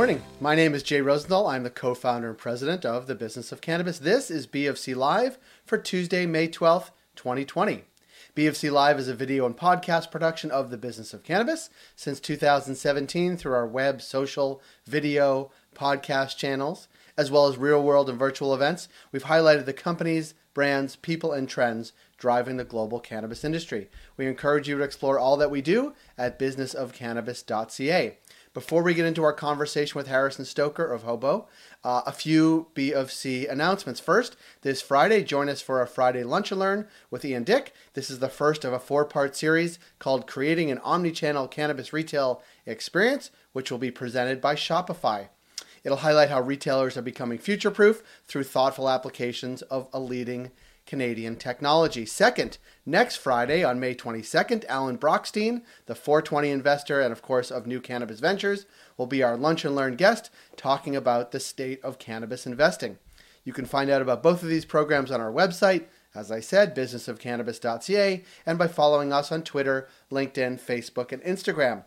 morning. My name is Jay Rosenthal. I'm the co founder and president of the Business of Cannabis. This is BofC Live for Tuesday, May 12th, 2020. BofC Live is a video and podcast production of the Business of Cannabis since 2017 through our web, social, video, podcast channels, as well as real world and virtual events. We've highlighted the companies, brands, people, and trends driving the global cannabis industry. We encourage you to explore all that we do at businessofcannabis.ca. Before we get into our conversation with Harrison Stoker of Hobo, uh, a few B of C announcements. First, this Friday, join us for a Friday Lunch and Learn with Ian Dick. This is the first of a four part series called Creating an Omnichannel Cannabis Retail Experience, which will be presented by Shopify. It'll highlight how retailers are becoming future proof through thoughtful applications of a leading Canadian technology. Second, next Friday on May 22nd, Alan Brochstein, the 420 investor and, of course, of New Cannabis Ventures, will be our lunch and learn guest talking about the state of cannabis investing. You can find out about both of these programs on our website, as I said, businessofcannabis.ca, and by following us on Twitter, LinkedIn, Facebook, and Instagram.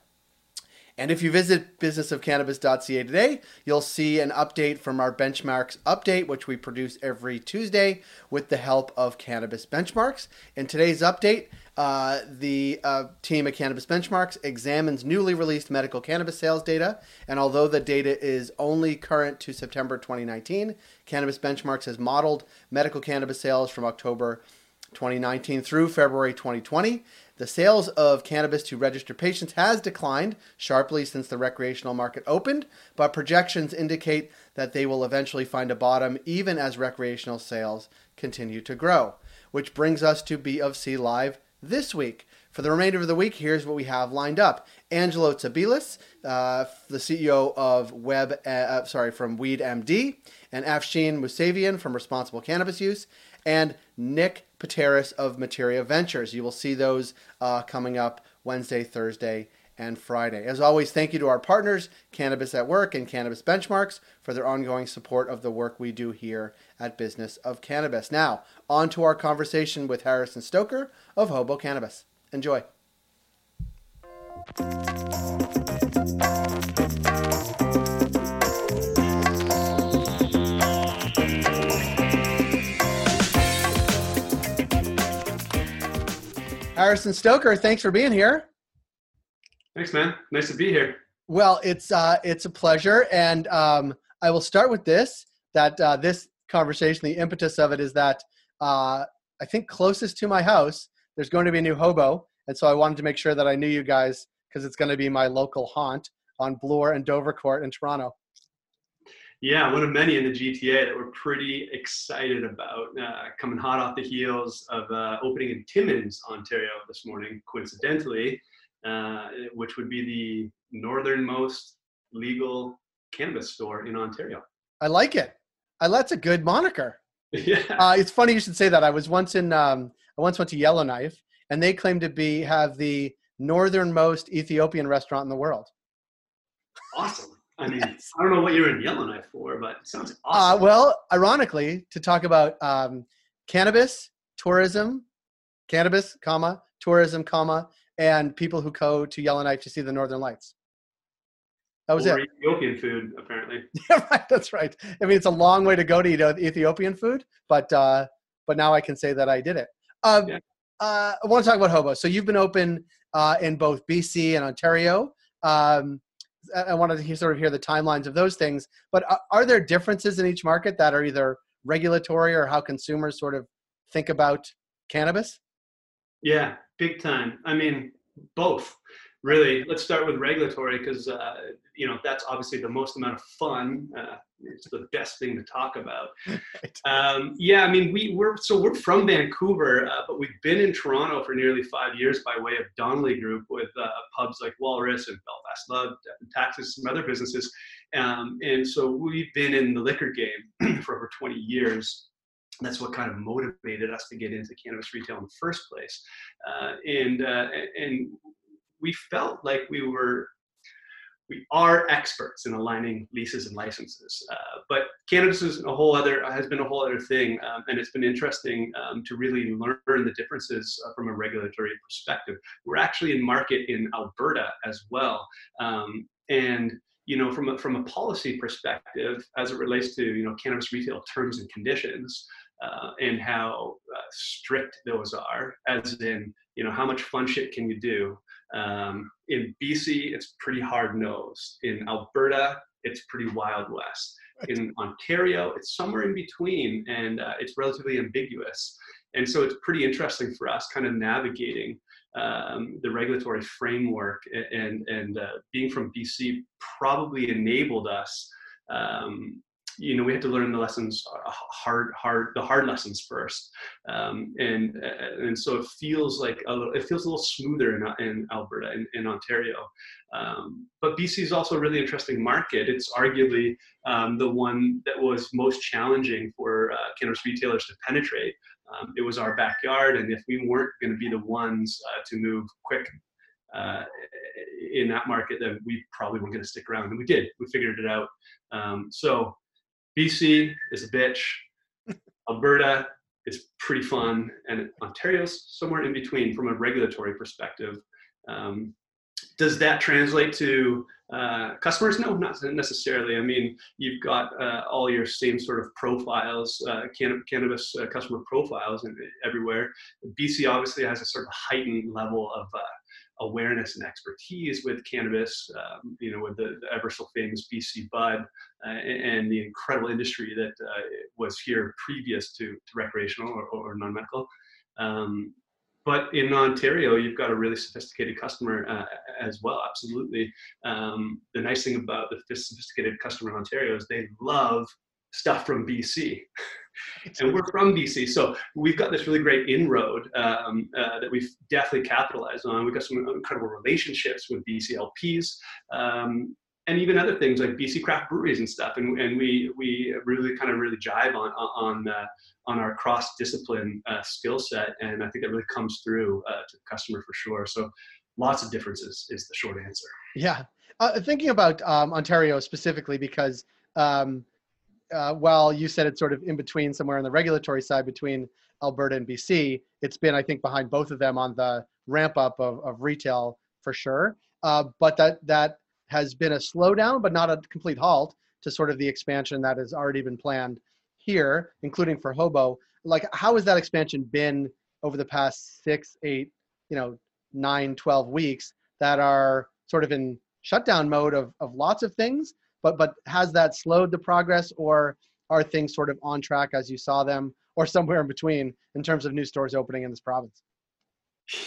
And if you visit businessofcannabis.ca today, you'll see an update from our benchmarks update, which we produce every Tuesday with the help of Cannabis Benchmarks. In today's update, uh, the uh, team at Cannabis Benchmarks examines newly released medical cannabis sales data. And although the data is only current to September 2019, Cannabis Benchmarks has modeled medical cannabis sales from October 2019 through February 2020. The sales of cannabis to registered patients has declined sharply since the recreational market opened, but projections indicate that they will eventually find a bottom even as recreational sales continue to grow. Which brings us to B of C Live this week. For the remainder of the week, here's what we have lined up. Angelo Tsebelis, uh, the CEO of Web, uh, uh, sorry, from Weed MD, and Afshin Musavian from Responsible Cannabis Use, and Nick Pateras of Materia Ventures. You will see those uh, coming up Wednesday, Thursday, and Friday. As always, thank you to our partners, Cannabis at Work and Cannabis Benchmarks, for their ongoing support of the work we do here at Business of Cannabis. Now, on to our conversation with Harrison Stoker of Hobo Cannabis. Enjoy. Harrison Stoker, thanks for being here. Thanks, man. Nice to be here. Well, it's uh, it's a pleasure, and um, I will start with this. That uh, this conversation, the impetus of it is that uh, I think closest to my house, there's going to be a new hobo, and so I wanted to make sure that I knew you guys because it's going to be my local haunt on Bloor and Dovercourt in Toronto. Yeah, one of many in the GTA that we're pretty excited about, uh, coming hot off the heels of uh, opening in Timmins, Ontario this morning, coincidentally, uh, which would be the northernmost legal cannabis store in Ontario. I like it. I, that's a good moniker. Yeah. Uh, it's funny you should say that. I was once in, um, I once went to Yellowknife, and they claim to be have the northernmost Ethiopian restaurant in the world. Awesome. I mean. I don't know what you're in Yellowknife for, but it sounds uh, awesome. Uh, well, ironically, to talk about um, cannabis, tourism, cannabis, comma, tourism, comma, and people who go to Yellowknife to see the Northern Lights. That was or it. Ethiopian food, apparently. yeah, right. That's right. I mean, it's a long way to go to eat Ethiopian food, but uh, but now I can say that I did it. Um, yeah. uh, I want to talk about Hobo. So you've been open uh, in both BC and Ontario. Um, I wanted to hear, sort of hear the timelines of those things. But are there differences in each market that are either regulatory or how consumers sort of think about cannabis? Yeah, big time. I mean, both really. Let's start with regulatory because uh, you know that's obviously the most amount of fun. Uh, it's the best thing to talk about. right. um, yeah, I mean, we we're so we're from Vancouver, uh, but we've been in Toronto for nearly five years by way of Donnelly Group with uh, pubs like Walrus and Belfast Love, and Taxes, some other businesses, um, and so we've been in the liquor game for over 20 years that's what kind of motivated us to get into cannabis retail in the first place. Uh, and uh, and we felt like we were we are experts in aligning leases and licenses. Uh, but cannabis is a whole other has been a whole other thing, um, and it's been interesting um, to really learn the differences uh, from a regulatory perspective. We're actually in market in Alberta as well, um, and you know, from a, from a policy perspective, as it relates to you know cannabis retail terms and conditions, uh, and how uh, strict those are, as in you know how much fun shit can you do. Um, in BC, it's pretty hard nosed. In Alberta, it's pretty wild west. In Ontario, it's somewhere in between, and uh, it's relatively ambiguous. And so it's pretty interesting for us, kind of navigating um, the regulatory framework and and uh, being from BC probably enabled us. Um, you know, we had to learn the lessons uh, hard, hard, the hard lessons first, um, and uh, and so it feels like a little, it feels a little smoother in, in Alberta and in, in, Ontario. Um, but BC is also a really interesting market. It's arguably um, the one that was most challenging for uh, cannabis retailers to penetrate um, it was our backyard, and if we weren't going to be the ones uh, to move quick uh, in that market, then we probably weren't going to stick around. And we did. We figured it out. Um, so BC is a bitch. Alberta is pretty fun, and Ontario's somewhere in between from a regulatory perspective. Um, does that translate to uh, customers? No, not necessarily. I mean, you've got uh, all your same sort of profiles, uh, cannabis uh, customer profiles in, everywhere. BC obviously has a sort of heightened level of uh, awareness and expertise with cannabis, um, you know, with the, the, ever so famous BC Bud uh, and the incredible industry that was here previous to, to recreational or, or non-medical. Um, but in Ontario, you've got a really sophisticated customer uh, as well. Absolutely. Um, the nice thing about the sophisticated customer in Ontario is they love stuff from BC. and we're from BC. So we've got this really great inroad um, uh, that we've definitely capitalized on. We've got some incredible relationships with BC LPs. Um, and even other things like BC craft breweries and stuff, and, and we we really kind of really jive on on uh, on our cross discipline uh, skill set, and I think that really comes through uh, to the customer for sure. So lots of differences is the short answer. Yeah, uh, thinking about um, Ontario specifically because um, uh, while you said it's sort of in between somewhere on the regulatory side between Alberta and BC, it's been I think behind both of them on the ramp up of, of retail for sure. Uh, but that that has been a slowdown, but not a complete halt to sort of the expansion that has already been planned here, including for Hobo. Like, how has that expansion been over the past six, eight, you know, nine, 12 weeks that are sort of in shutdown mode of, of lots of things? But, but has that slowed the progress or are things sort of on track as you saw them or somewhere in between in terms of new stores opening in this province?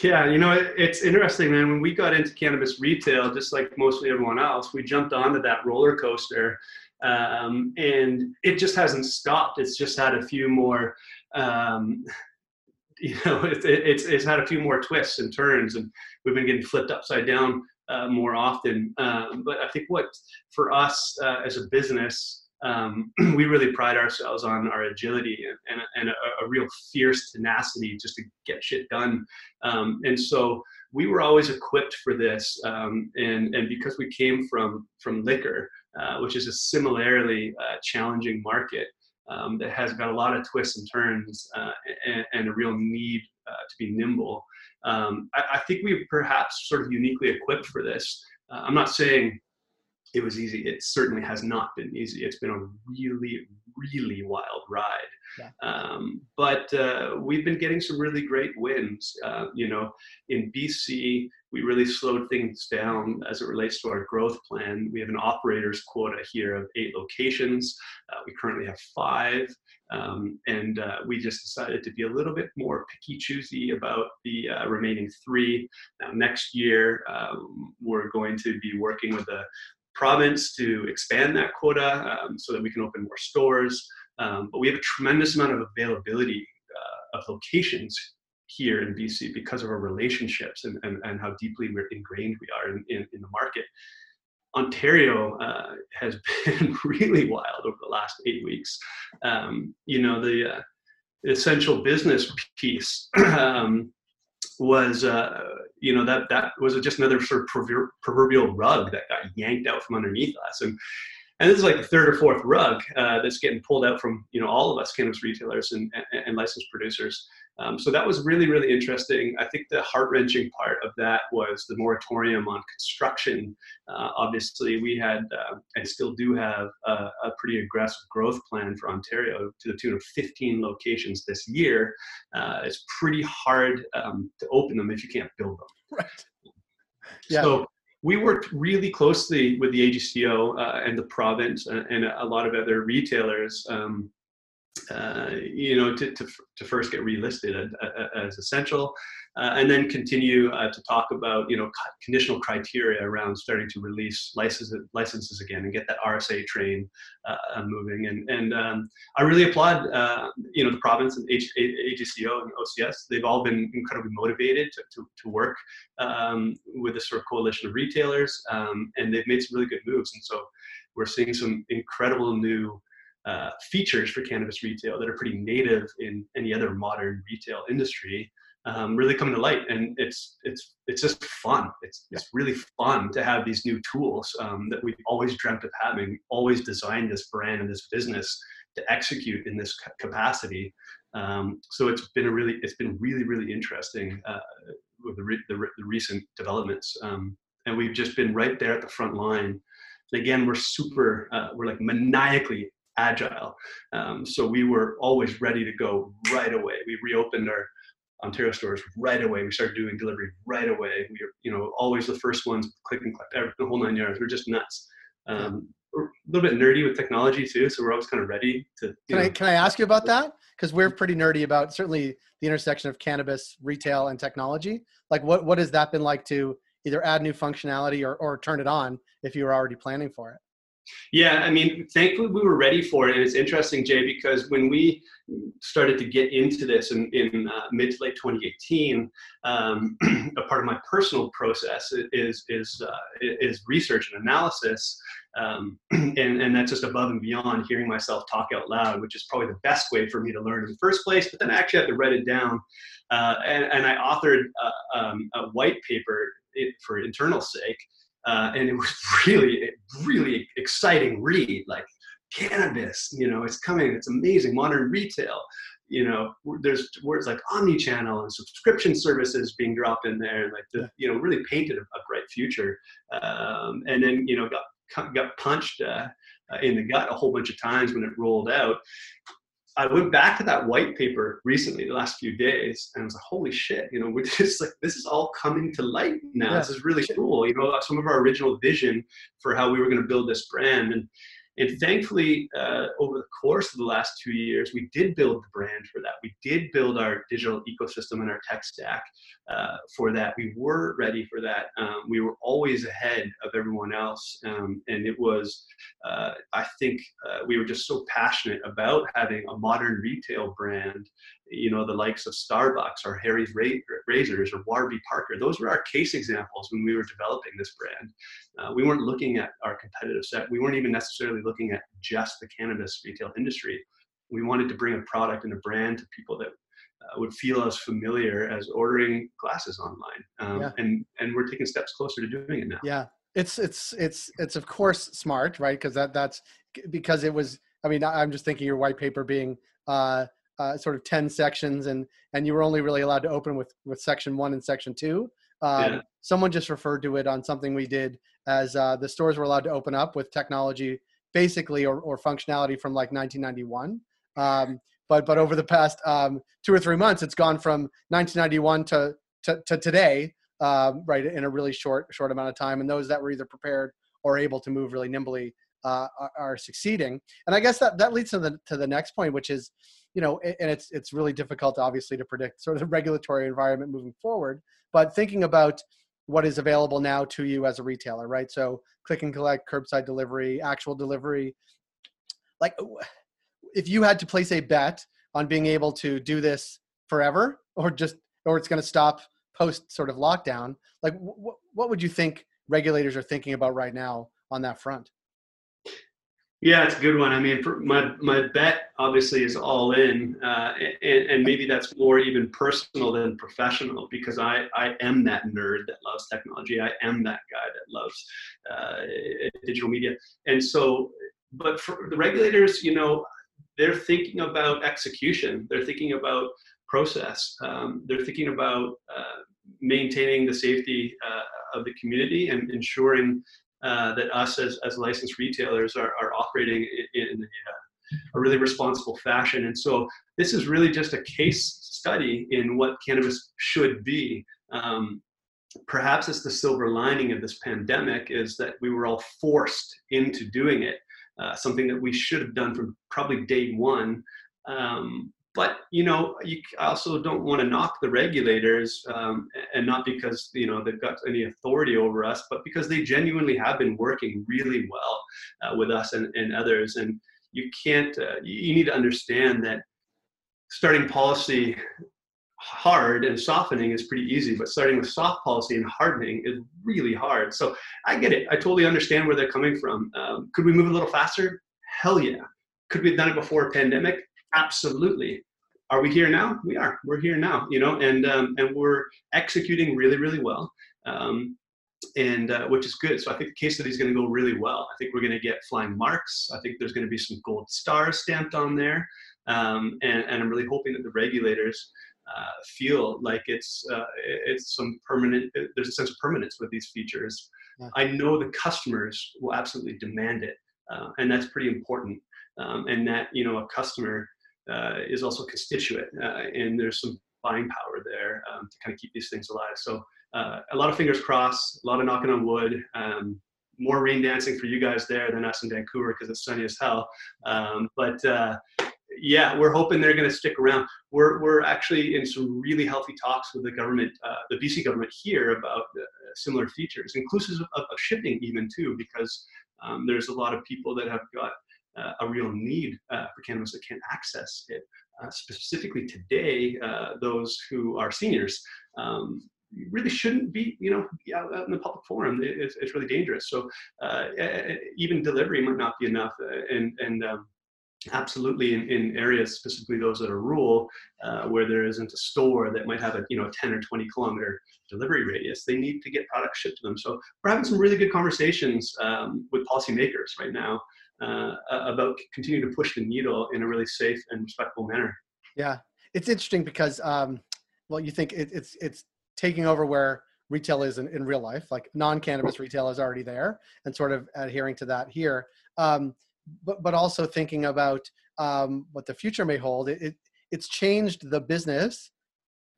Yeah, you know, it's interesting, man. When we got into cannabis retail, just like mostly everyone else, we jumped onto that roller coaster um, and it just hasn't stopped. It's just had a few more, um, you know, it's, it's, it's had a few more twists and turns, and we've been getting flipped upside down uh, more often. Um, but I think what for us uh, as a business, um, we really pride ourselves on our agility and, and, and a, a, real fierce tenacity just to get shit done. Um, and so we were always equipped for this. Um, and, and because we came from, from liquor, uh, which is a similarly uh, challenging market um, that has got a lot of twists and turns uh, and, and, a real need uh, to be nimble. Um, I, I, think we perhaps sort of uniquely equipped for this. Uh, I'm not saying it was easy. It certainly has not been easy. It's been a really, really wild ride. Yeah. Um, but uh, we've been getting some really great wins. Uh, you know, in BC, we really slowed things down as it relates to our growth plan. We have an operator's quota here of eight locations. Uh, we currently have five. Um, and uh, we just decided to be a little bit more picky choosy about the uh, remaining three. Now, next year, um, we're going to be working with the province to expand that quota um, so that we can open more stores. Um, but we have a tremendous amount of availability uh, of locations here in BC because of our relationships and, and, and how deeply we're ingrained we are in, in, in the market. Ontario uh, has been really wild over the last eight weeks. Um, you know, the uh, essential business piece um, was uh, you know that that was just another sort of proverbial rug that got yanked out from underneath us and and this is like the third or fourth rug uh, that's getting pulled out from you know all of us cannabis retailers and, and, and licensed producers Um, so that was really, really interesting. I think the heart wrenching part of that was the moratorium on construction. Uh, obviously, we had uh, and still do have a, a, pretty aggressive growth plan for Ontario to the tune of 15 locations this year. Uh, it's pretty hard um, to open them if you can't build them. Right. Yeah. So we worked really closely with the AGCO uh, and the province and, and, a lot of other retailers um, uh, you know, to, to, to, first get relisted as, essential, uh, and then continue uh, to talk about, you know, conditional criteria around starting to release licenses, licenses again and get that RSA train uh, moving. And, and um, I really applaud, uh, you know, the province and H- AGCO and OCS. They've all been incredibly motivated to, to, to work um, with this sort of coalition of retailers, um, and they've made some really good moves. And so we're seeing some incredible new uh, features for cannabis retail that are pretty native in any other modern retail industry um, really come to light. And it's it's it's just fun. It's it's really fun to have these new tools um, that we've always dreamt of having always designed this brand and this business to execute in this capacity. Um, so it's been a really it's been really really interesting uh, with the, re- the, re- the, recent developments. Um, and we've just been right there at the front line. And again we're super uh, we're like maniacally agile. Um, so we were always ready to go right away. We reopened our Ontario stores right away. We started doing delivery right away. We were, you know, always the first ones, click and collect, the whole nine yards. We're just nuts. Um, we're a little bit nerdy with technology too, so we're always kind of ready to. Can know. I can I ask you about that? Because we're pretty nerdy about certainly the intersection of cannabis, retail, and technology. Like, what what has that been like to either add new functionality or or turn it on if you were already planning for it? Yeah, I mean, thankfully we were ready for it. And it's interesting, Jay, because when we started to get into this in, in uh, mid to late 2018, um, a part of my personal process is, is, uh, is research and analysis. Um, and, and that's just above and beyond hearing myself talk out loud, which is probably the best way for me to learn in the first place. But then I actually had to write it down. Uh, and, and, I authored a, um, a white paper for internal sake uh, and it was really, really exciting read. Like cannabis, you know, it's coming. It's amazing. Modern retail, you know, there's words like omni-channel and subscription services being dropped in there, and like the, you know, really painted a, bright future. Um, and then you know, got got punched uh, uh, in the gut a whole bunch of times when it rolled out. I went back to that white paper recently, the last few days, and I was like, "Holy shit!" You know, we're just like, this is all coming to light now. Yeah. This is really cool. You know, some of our original vision for how we were going to build this brand, and and thankfully, uh, over the course of the last two years, we did build the brand for that. We did build our digital ecosystem and our tech stack uh, for that. We were ready for that. Um, we were always ahead of everyone else. Um, and it was, uh, I think, we were just so passionate about having a modern retail brand you know, the likes of Starbucks or Harry's Razors or Warby Parker. Those were our case examples when we were developing this brand. Uh, we weren't looking at our competitive set. We weren't even necessarily looking at just the cannabis retail industry. We wanted to bring a product and a brand to people that uh, would feel as familiar as ordering glasses online. Um, yeah. And and we're taking steps closer to doing it now. Yeah, it's it's it's it's of course smart, right? Because that that's because it was. I mean, I'm just thinking your white paper being. Uh, uh, sort of 10 sections and and you were only really allowed to open with with section one and section two um, yeah. someone just referred to it on something we did as uh, the stores were allowed to open up with technology basically or, or functionality from like 1991 um, but but over the past um, two or three months it's gone from 1991 to to, to today um, right in a really short short amount of time and those that were either prepared or able to move really nimbly uh, are, are, succeeding and i guess that that leads to the to the next point which is you know, and it's it's really difficult, obviously, to predict sort of the regulatory environment moving forward. But thinking about what is available now to you as a retailer, right? So click and collect, curbside delivery, actual delivery. Like, if you had to place a bet on being able to do this forever, or just, or it's going to stop post sort of lockdown, like, wh- what would you think regulators are thinking about right now on that front? Yeah, it's a good one. I mean, my my bet obviously is all in, uh, and, and maybe that's more even personal than professional because I I am that nerd that loves technology. I am that guy that loves uh, digital media, and so. But for the regulators, you know, they're thinking about execution. They're thinking about process. Um, they're thinking about uh, maintaining the safety uh, of the community and ensuring uh, that us as, as licensed retailers are, are operating in, in a, a, really responsible fashion. And so this is really just a case study in what cannabis should be. Um, perhaps it's the silver lining of this pandemic is that we were all forced into doing it, uh, something that we should have done from probably day one. Um, but you know, you also don't want to knock the regulators, um, and not because you know they've got any authority over us, but because they genuinely have been working really well uh, with us and, and others. And you can't, uh, you need to understand that starting policy hard and softening is pretty easy, but starting with soft policy and hardening is really hard. So I get it. I totally understand where they're coming from. Um, could we move a little faster? Hell yeah. Could we have done it before a pandemic? Absolutely. Are we here now? We are. We're here now, you know, and um, and we're executing really, really well, um, and uh, which is good. So I think the case study is going to go really well. I think we're going to get flying marks. I think there's going to be some gold stars stamped on there, um, and, and I'm really hoping that the regulators uh, feel like it's uh, it's some permanent. There's a sense of permanence with these features. Yeah. I know the customers will absolutely demand it, uh, and that's pretty important. Um, and that you know a customer uh, is also constituent, uh, and there's some buying power there um, to kind of keep these things alive. So uh, a lot of fingers crossed, a lot of knocking on wood. Um, more rain dancing for you guys there than us in Vancouver because it's sunny as hell. Um, but uh, yeah, we're hoping they're going to stick around. We're, we're actually in some really healthy talks with the government, uh, the BC government here about uh, similar features, inclusive of, of, shipping even too, because um, there's a lot of people that have got uh, a real need uh, for cannabis that can't access it. Uh, specifically today, uh, those who are seniors um, really shouldn't be, you know, out, out in the public forum. It, it's, it's really dangerous. So even delivery might not be enough. and and um, absolutely in, in areas specifically those that are rural uh, where there isn't a store that might have a you know 10 or 20 kilometer delivery radius they need to get products shipped to them so we're having some really good conversations um, with policymakers right now uh, about continuing to push the needle in a really safe and respectful manner. Yeah, it's interesting because um, well, you think it, it's it's taking over where retail is in, in real life, like non-cannabis retail is already there, and sort of adhering to that here. Um, but but also thinking about um, what the future may hold. It, it it's changed the business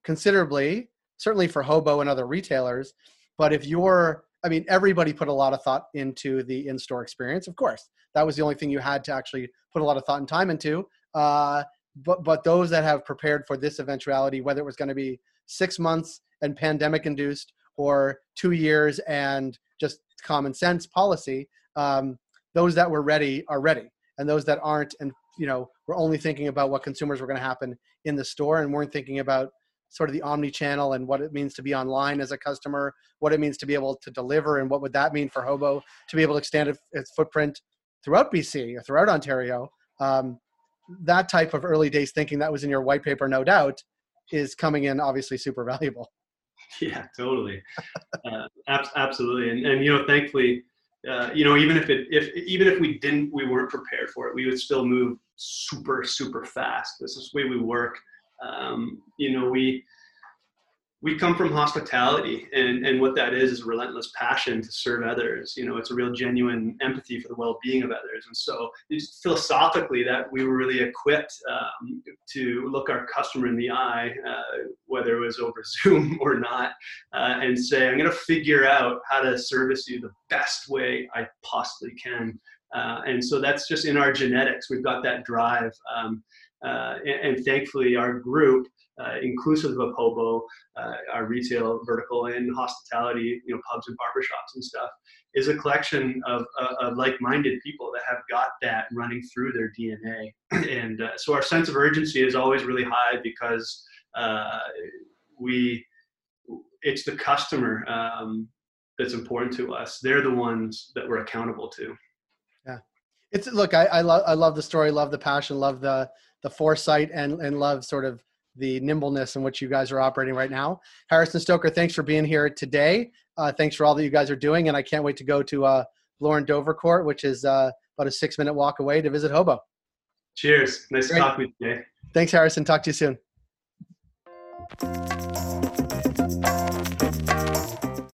considerably, certainly for Hobo and other retailers. But if you're I mean, everybody put a lot of thought into the in-store experience. Of course, that was the only thing you had to actually put a lot of thought and time into. Uh, but but those that have prepared for this eventuality, whether it was going to be six months and pandemic induced, or two years and just common sense policy, um, those that were ready are ready, and those that aren't, and you know, were only thinking about what consumers were going to happen in the store and weren't thinking about sort of the omni-channel and what it means to be online as a customer, what it means to be able to deliver, and what would that mean for Hobo to be able to extend its footprint throughout BC or throughout Ontario. Um, that type of early days thinking that was in your white paper, no doubt, is coming in obviously super valuable. Yeah, totally, uh, ab- absolutely, and and you know, thankfully, uh, you know, even if it if even if we didn't, we weren't prepared for it, we would still move super super fast. This is the way we work. Um, you know, we we come from hospitality and, and what that is is a relentless passion to serve others. You know it's a real genuine empathy for the well-being of others. And so philosophically that we were really equipped um, to look our customer in the eye uh, whether it was over zoom or not uh, and say i'm going to figure out how to service you the best way i possibly can. Uh, and so that's just in our genetics. We've got that drive um, uh, and, and, thankfully, our group, uh, inclusive of Hobo, uh, our retail vertical and hospitality, you know, pubs and barbershops and stuff, is a collection of, of like-minded people that have got that running through their DNA. And so our sense of urgency is always really high because we, it's the customer um, that's important to us. They're the ones that we're accountable to. Yeah, it's look. I I love I love the story. Love the passion. Love the the foresight and and love sort of the nimbleness in which you guys are operating right now. Harrison Stoker, thanks for being here today. Uh, thanks for all that you guys are doing, and I can't wait to go to uh, Bloor and Dovercourt, which is uh, about a six minute walk away to visit Hobo. Cheers. Nice Great. to talk with you today. Thanks, Harrison. Talk to you soon.